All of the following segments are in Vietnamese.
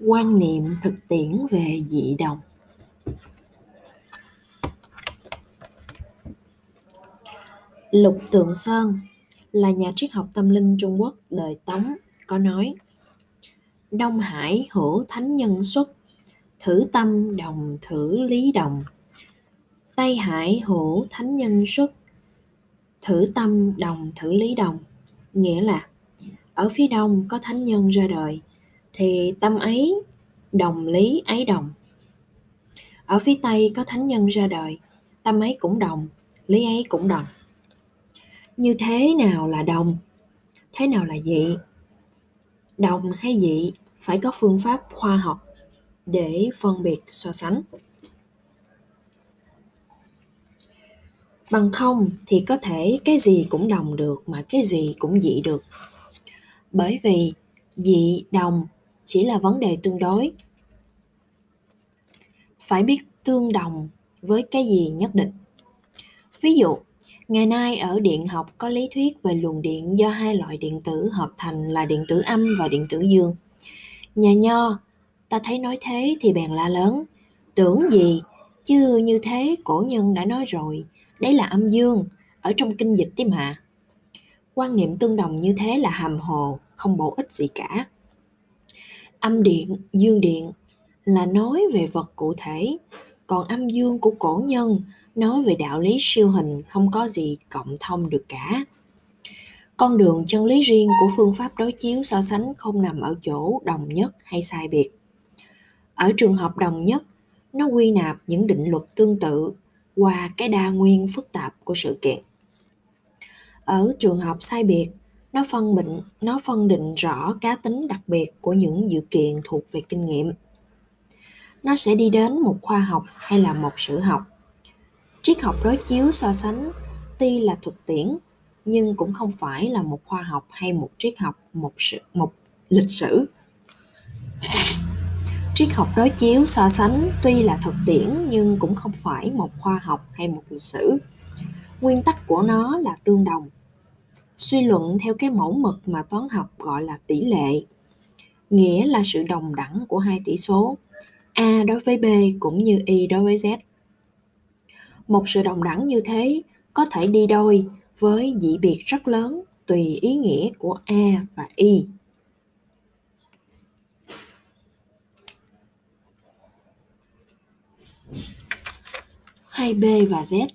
quan niệm thực tiễn về dị đồng lục tượng sơn là nhà triết học tâm linh trung quốc đời tống, có nói, đông hải hữu thánh nhân xuất, thử tâm đồng thử lý đồng tây hải hữu thánh nhân xuất, thử tâm đồng thử lý đồng nghĩa là ở phía đông có thánh nhân ra đời, thì tâm ấy, đồng lý ấy đồng. Ở phía tây có thánh nhân ra đời, tâm ấy cũng đồng, lý ấy cũng đồng. Như thế nào là đồng? Thế nào là dị? Đồng hay dị phải có phương pháp khoa học để phân biệt so sánh. Bằng không thì có thể cái gì cũng đồng được mà cái gì cũng dị được bởi vì dị đồng chỉ là vấn đề tương đối. Phải biết tương đồng với cái gì nhất định. Ví dụ, ngày nay ở điện học có lý thuyết về luồng điện do hai loại điện tử hợp thành là điện tử âm và điện tử dương. Nhà nho, ta thấy nói thế thì bèn la lớn, tưởng gì? Chứ như thế cổ nhân đã nói rồi, đấy là âm dương, ở trong kinh dịch đấy mà. Quan niệm tương đồng như thế là hàm hồ không bổ ích gì cả. Âm điện, dương điện là nói về vật cụ thể, còn âm dương của cổ nhân nói về đạo lý siêu hình không có gì cộng thông được cả. Con đường chân lý riêng của phương pháp đối chiếu so sánh không nằm ở chỗ đồng nhất hay sai biệt. Ở trường hợp đồng nhất, nó quy nạp những định luật tương tự qua cái đa nguyên phức tạp của sự kiện. Ở trường hợp sai biệt nó phân định, nó phân định rõ cá tính đặc biệt của những dự kiện thuộc về kinh nghiệm. Nó sẽ đi đến một khoa học hay là một sử học. Triết học đối chiếu so sánh tuy là thực tiễn, nhưng cũng không phải là một khoa học hay một triết học, một sự, một lịch sử. Triết học đối chiếu so sánh tuy là thực tiễn, nhưng cũng không phải một khoa học hay một lịch sử. Nguyên tắc của nó là tương đồng suy luận theo cái mẫu mực mà toán học gọi là tỷ lệ, nghĩa là sự đồng đẳng của hai tỷ số, a đối với b cũng như y đối với z. Một sự đồng đẳng như thế có thể đi đôi với dị biệt rất lớn tùy ý nghĩa của a và y. Hay b và z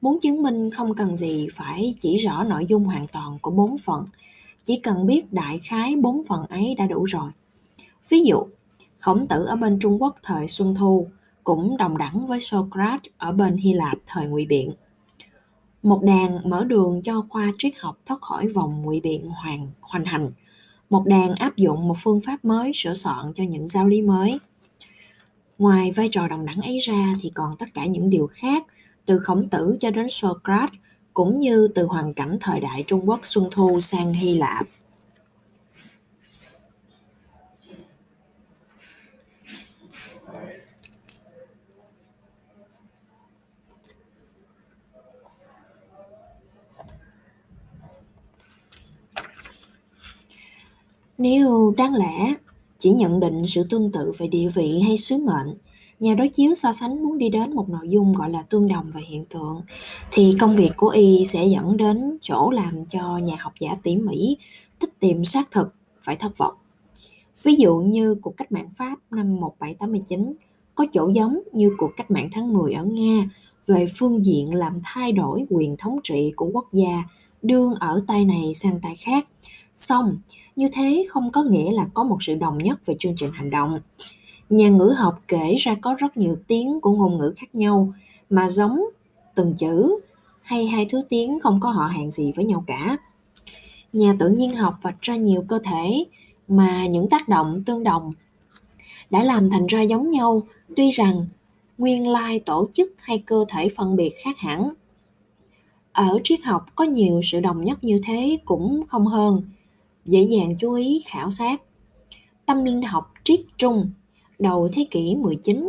muốn chứng minh không cần gì, phải chỉ rõ nội dung hoàn toàn của bốn phần. Chỉ cần biết đại khái bốn phần ấy đã đủ rồi. Ví dụ, khổng tử ở bên trung quốc thời xuân thu cũng đồng đẳng với socrates ở bên hy lạp thời ngụy biện. Một đàn mở đường cho khoa triết học thoát khỏi vòng ngụy biện hoàn, hoành hành. Một đàn áp dụng một phương pháp mới sửa soạn cho những giáo lý mới. Ngoài vai trò đồng đẳng ấy ra thì còn tất cả những điều khác từ khổng tử cho đến socrates cũng như từ hoàn cảnh thời đại trung quốc xuân thu sang hy lạp. Nếu đáng lẽ chỉ nhận định sự tương tự về địa vị hay sứ mệnh, nhà đối chiếu so sánh muốn đi đến một nội dung gọi là tương đồng về hiện tượng, thì công việc của y sẽ dẫn đến chỗ làm cho nhà học giả tỉ mỉ thích tìm xác thực phải thất vọng. Ví dụ như cuộc cách mạng Pháp năm 1789 có chỗ giống như cuộc cách mạng tháng 10 ở Nga về phương diện làm thay đổi quyền thống trị của quốc gia đương ở tay này sang tay khác. Xong, như thế không có nghĩa là có một sự đồng nhất về chương trình hành động nhà ngữ học kể ra có rất nhiều tiếng của ngôn ngữ khác nhau, mà giống từng chữ hay hai thứ tiếng không có họ hàng gì với nhau cả. Nhà tự nhiên học vạch ra nhiều cơ thể, mà những tác động tương đồng đã làm thành ra giống nhau. Tuy rằng nguyên lai tổ chức hay cơ thể phân biệt khác hẳn. Ở triết học có nhiều sự đồng nhất như thế cũng không hơn. Dễ dàng chú ý khảo sát. Tâm linh học triết trung đầu thế kỷ 19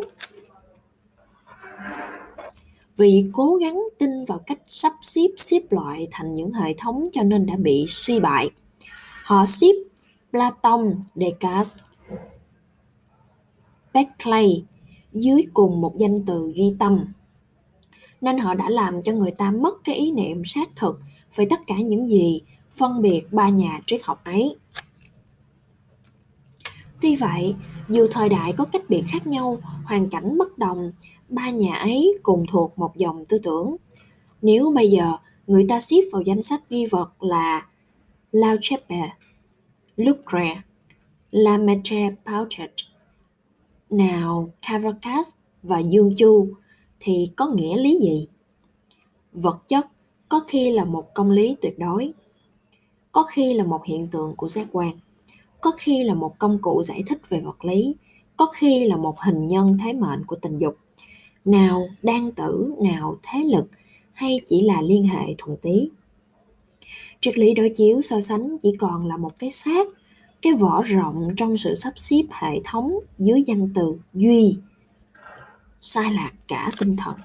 vì cố gắng tin vào cách sắp xếp xếp loại thành những hệ thống cho nên đã bị suy bại. Họ xếp Platon, Descartes, Berkeley dưới cùng một danh từ duy tâm. Nên họ đã làm cho người ta mất cái ý niệm xác thực về tất cả những gì phân biệt ba nhà triết học ấy. Tuy vậy dù thời đại có cách biệt khác nhau hoàn cảnh bất đồng ba nhà ấy cùng thuộc một dòng tư tưởng nếu bây giờ người ta xếp vào danh sách duy vật là Lao Chepe, Lucre, Lamaitre Pauchet, nào Caracas và Dương Chu thì có nghĩa lý gì? Vật chất có khi là một công lý tuyệt đối, có khi là một hiện tượng của giác quan, có khi là một công cụ giải thích về vật lý, có khi là một hình nhân thế mệnh của tình dục. Nào đang tử, nào thế lực hay chỉ là liên hệ thuần tí. Triết lý đối chiếu so sánh chỉ còn là một cái xác, cái vỏ rộng trong sự sắp xếp hệ thống dưới danh từ duy sai lạc cả tinh thần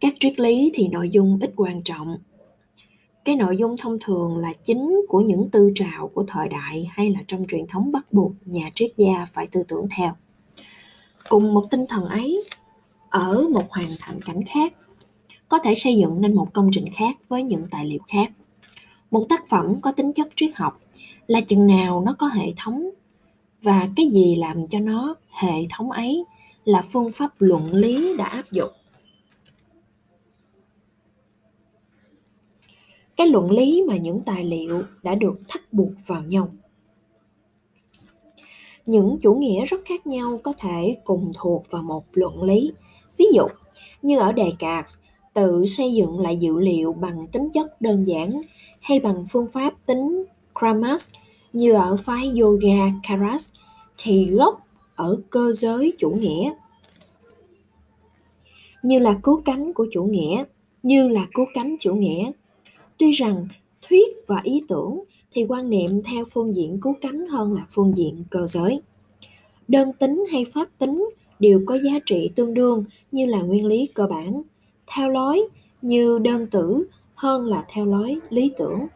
các triết lý thì nội dung ít quan trọng cái nội dung thông thường là chính của những tư trào của thời đại hay là trong truyền thống bắt buộc nhà triết gia phải tư tưởng theo. Cùng một tinh thần ấy, ở một hoàn thành cảnh khác, có thể xây dựng nên một công trình khác với những tài liệu khác. Một tác phẩm có tính chất triết học là chừng nào nó có hệ thống và cái gì làm cho nó hệ thống ấy là phương pháp luận lý đã áp dụng. Cái luận lý mà những tài liệu đã được thắt buộc vào nhau. Những chủ nghĩa rất khác nhau có thể cùng thuộc vào một luận lý. Ví dụ, như ở đề Descartes tự xây dựng lại dữ liệu bằng tính chất đơn giản hay bằng phương pháp tính Kramas như ở phái yoga Karas, thì gốc ở cơ giới chủ nghĩa. Như là cứu cánh của chủ nghĩa, như là cứu cánh chủ nghĩa tuy rằng thuyết và ý tưởng thì quan niệm theo phương diện cứu cánh hơn là phương diện cơ giới. Đơn tính hay pháp tính đều có giá trị tương đương như là nguyên lý cơ bản, theo lối như đơn tử hơn là theo lối lý tưởng.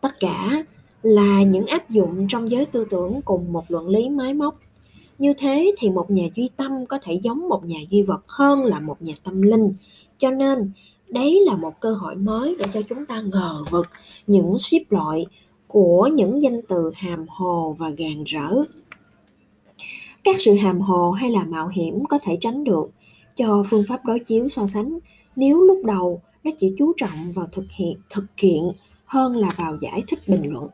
Tất cả là những áp dụng trong giới tư tưởng cùng một luận lý máy móc. Như thế thì một nhà duy tâm có thể giống một nhà duy vật hơn là một nhà tâm linh, cho nên đấy là một cơ hội mới để cho chúng ta ngờ vực những xếp loại của những danh từ hàm hồ và gàn rỡ. Các sự hàm hồ hay là mạo hiểm có thể tránh được cho phương pháp đối chiếu so sánh nếu lúc đầu nó chỉ chú trọng vào thực hiện, thực kiện hơn là vào giải thích bình luận.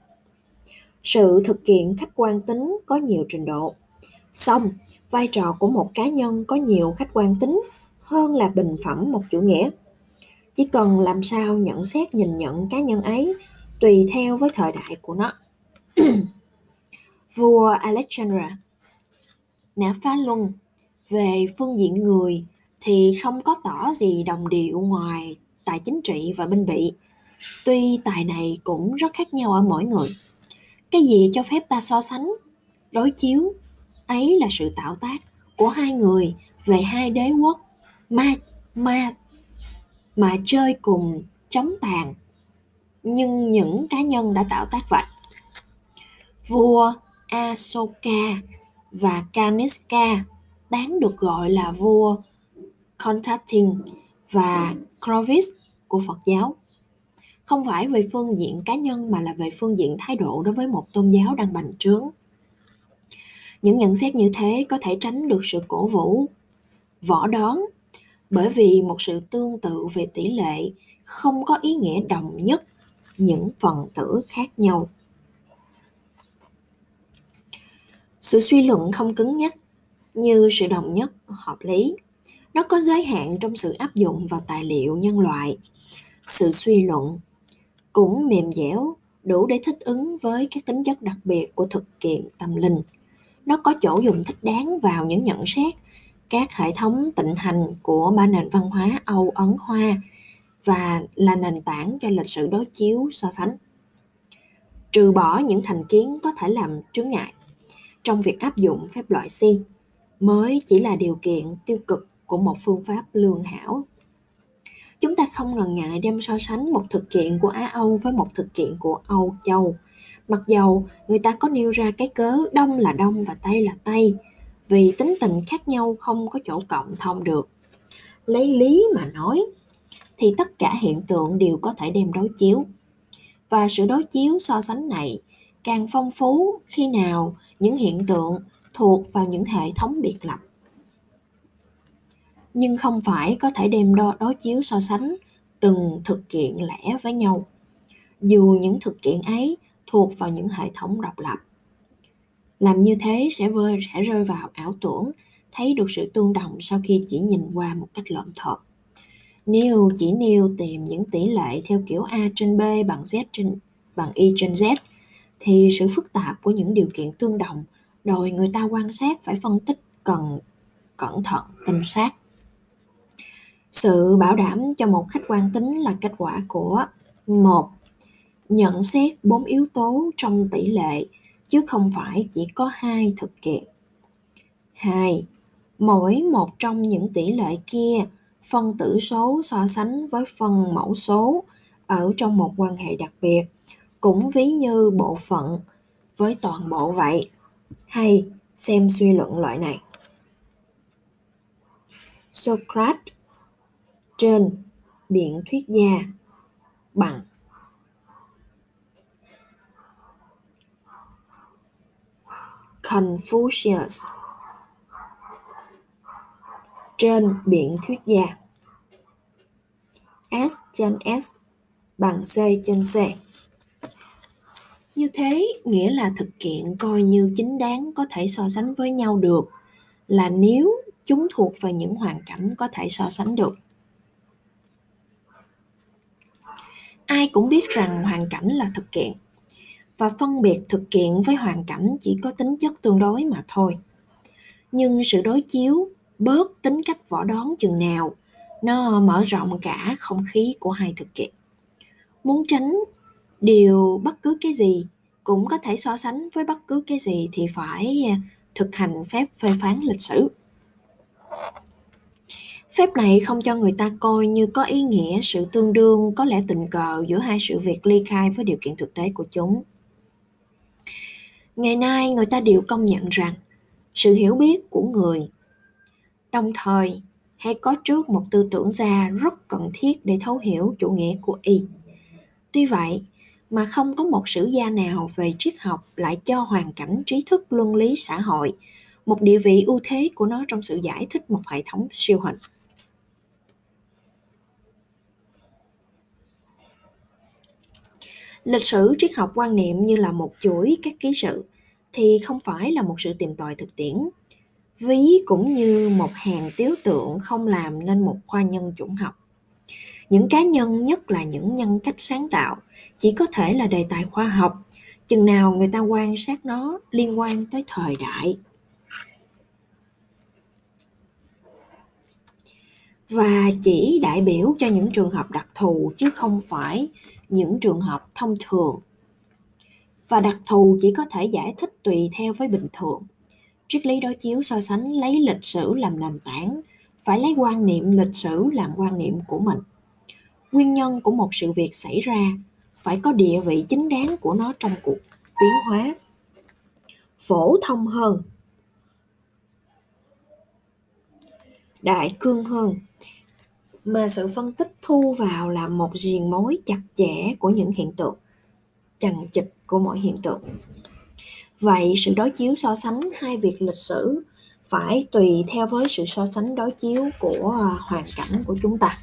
Sự thực hiện khách quan tính có nhiều trình độ. Song, vai trò của một cá nhân có nhiều khách quan tính hơn là bình phẩm một chủ nghĩa chỉ cần làm sao nhận xét, nhìn nhận cá nhân ấy, tùy theo với thời đại của nó. Vua alexandra đã phá luân. Về phương diện người thì không có tỏ gì đồng điệu ngoài tài chính trị và binh bị. Tuy tài này cũng rất khác nhau ở mỗi người. Cái gì cho phép ta so sánh, đối chiếu, ấy là sự tạo tác của hai người về hai đế quốc. Ma ma mà chơi cùng chống tàn. Nhưng những cá nhân đã tạo tác vậy vua Asoka và Kaniska đáng được gọi là vua Constantine và Clovis của Phật giáo. Không phải về phương diện cá nhân mà là về phương diện thái độ đối với một tôn giáo đang bành trướng. Những nhận xét như thế có thể tránh được sự cổ vũ, võ đón bởi vì một sự tương tự về tỷ lệ không có ý nghĩa đồng nhất những phần tử khác nhau. Sự suy luận không cứng nhắc như sự đồng nhất hợp lý. Nó có giới hạn trong sự áp dụng vào tài liệu nhân loại. Sự suy luận cũng mềm dẻo, đủ để thích ứng với các tính chất đặc biệt của thực kiện tâm linh. Nó có chỗ dùng thích đáng vào những nhận xét các hệ thống tịnh hành của ba nền văn hóa Âu Ấn Hoa và là nền tảng cho lịch sử đối chiếu so sánh. Trừ bỏ những thành kiến có thể làm chướng ngại trong việc áp dụng phép loại C mới chỉ là điều kiện tiêu cực của một phương pháp lương hảo. chúng ta không ngần ngại đem so sánh một thực kiện của Á Âu với một thực kiện của Âu Châu. Mặc dầu người ta có nêu ra cái cớ Đông là Đông và Tây là Tây, vì tính tình khác nhau không có chỗ cộng thông được. Lấy lý mà nói, thì tất cả hiện tượng đều có thể đem đối chiếu. Và sự đối chiếu so sánh này càng phong phú khi nào những hiện tượng thuộc vào những hệ thống biệt lập nhưng không phải có thể đem đo đối chiếu so sánh từng thực kiện lẻ với nhau dù những thực kiện ấy thuộc vào những hệ thống độc lập làm như thế sẽ vơi, sẽ rơi vào ảo tưởng, thấy được sự tương đồng sau khi chỉ nhìn qua một cách lộn thuật nếu chỉ nêu tìm những tỷ lệ theo kiểu a trên b bằng z trên, bằng y trên z, thì sự phức tạp của những điều kiện tương đồng đòi người ta quan sát phải phân tích cần cẩn thận, tinh sát. Sự bảo đảm cho một khách quan tính là kết quả của, một, nhận xét bốn yếu tố trong tỷ lệ chứ không phải chỉ có hai thực kiện. Hai, mỗi một trong những tỷ lệ kia, phân tử số so sánh với phân mẫu số ở trong một quan hệ đặc biệt, cũng ví như bộ phận với toàn bộ vậy. Hay xem suy luận loại này. Socrates trên biện thuyết gia bằng Confucius trên biện thuyết gia S trên S bằng C trên C. Như thế nghĩa là thực kiện coi như chính đáng có thể so sánh với nhau được, là nếu chúng thuộc về những hoàn cảnh có thể so sánh được. ai cũng biết rằng hoàn cảnh là thực kiện và phân biệt thực kiện với hoàn cảnh chỉ có tính chất tương đối mà thôi. Nhưng sự đối chiếu bớt tính cách võ đoán chừng nào, nó mở rộng cả không khí của hai thực kiện. Muốn tránh điều bất cứ cái gì, cũng có thể so sánh với bất cứ cái gì thì phải à, thực hành phép phê phán lịch sử. Phép này không cho người ta coi như có ý nghĩa sự tương đương, có lẽ tình cờ giữa hai sự việc ly khai với điều kiện thực tế của chúng. Ngày nay người ta đều công nhận rằng sự hiểu biết của người đồng thời hay có trước một tư tưởng ra rất cần thiết để thấu hiểu chủ nghĩa của y. Tuy vậy, mà không có một sử gia nào về triết học lại cho hoàn cảnh trí thức luân lý xã hội một địa vị ưu thế của nó trong sự giải thích một hệ thống siêu hình. Lịch sử triết học quan niệm như là một chuỗi các ký sự thì không phải là một sự tìm tòi thực tiễn. Ví cũng như một hàng tiếu tượng không làm nên một khoa nhân chủng học. Những cá nhân nhất là những nhân cách sáng tạo chỉ có thể là đề tài khoa học, chừng nào người ta quan sát nó liên quan tới thời đại. Và chỉ đại biểu cho những trường hợp đặc thù chứ không phải những trường hợp thông thường. Và đặc thù chỉ có thể giải thích tùy theo với bình thường. Triết lý đối chiếu so sánh lấy lịch sử làm nền tảng, phải lấy quan niệm lịch sử làm quan niệm của mình. Nguyên nhân của một sự việc xảy ra phải có địa vị chính đáng của nó trong cuộc tiến hóa. Phổ thông hơn. Đại cương hơn mà sự phân tích thu vào là một diền mối chặt chẽ của những hiện tượng, chằng chịt của mọi hiện tượng. Vậy sự đối chiếu so sánh hai việc lịch sử phải tùy theo với sự so sánh đối chiếu của à, hoàn cảnh của chúng ta.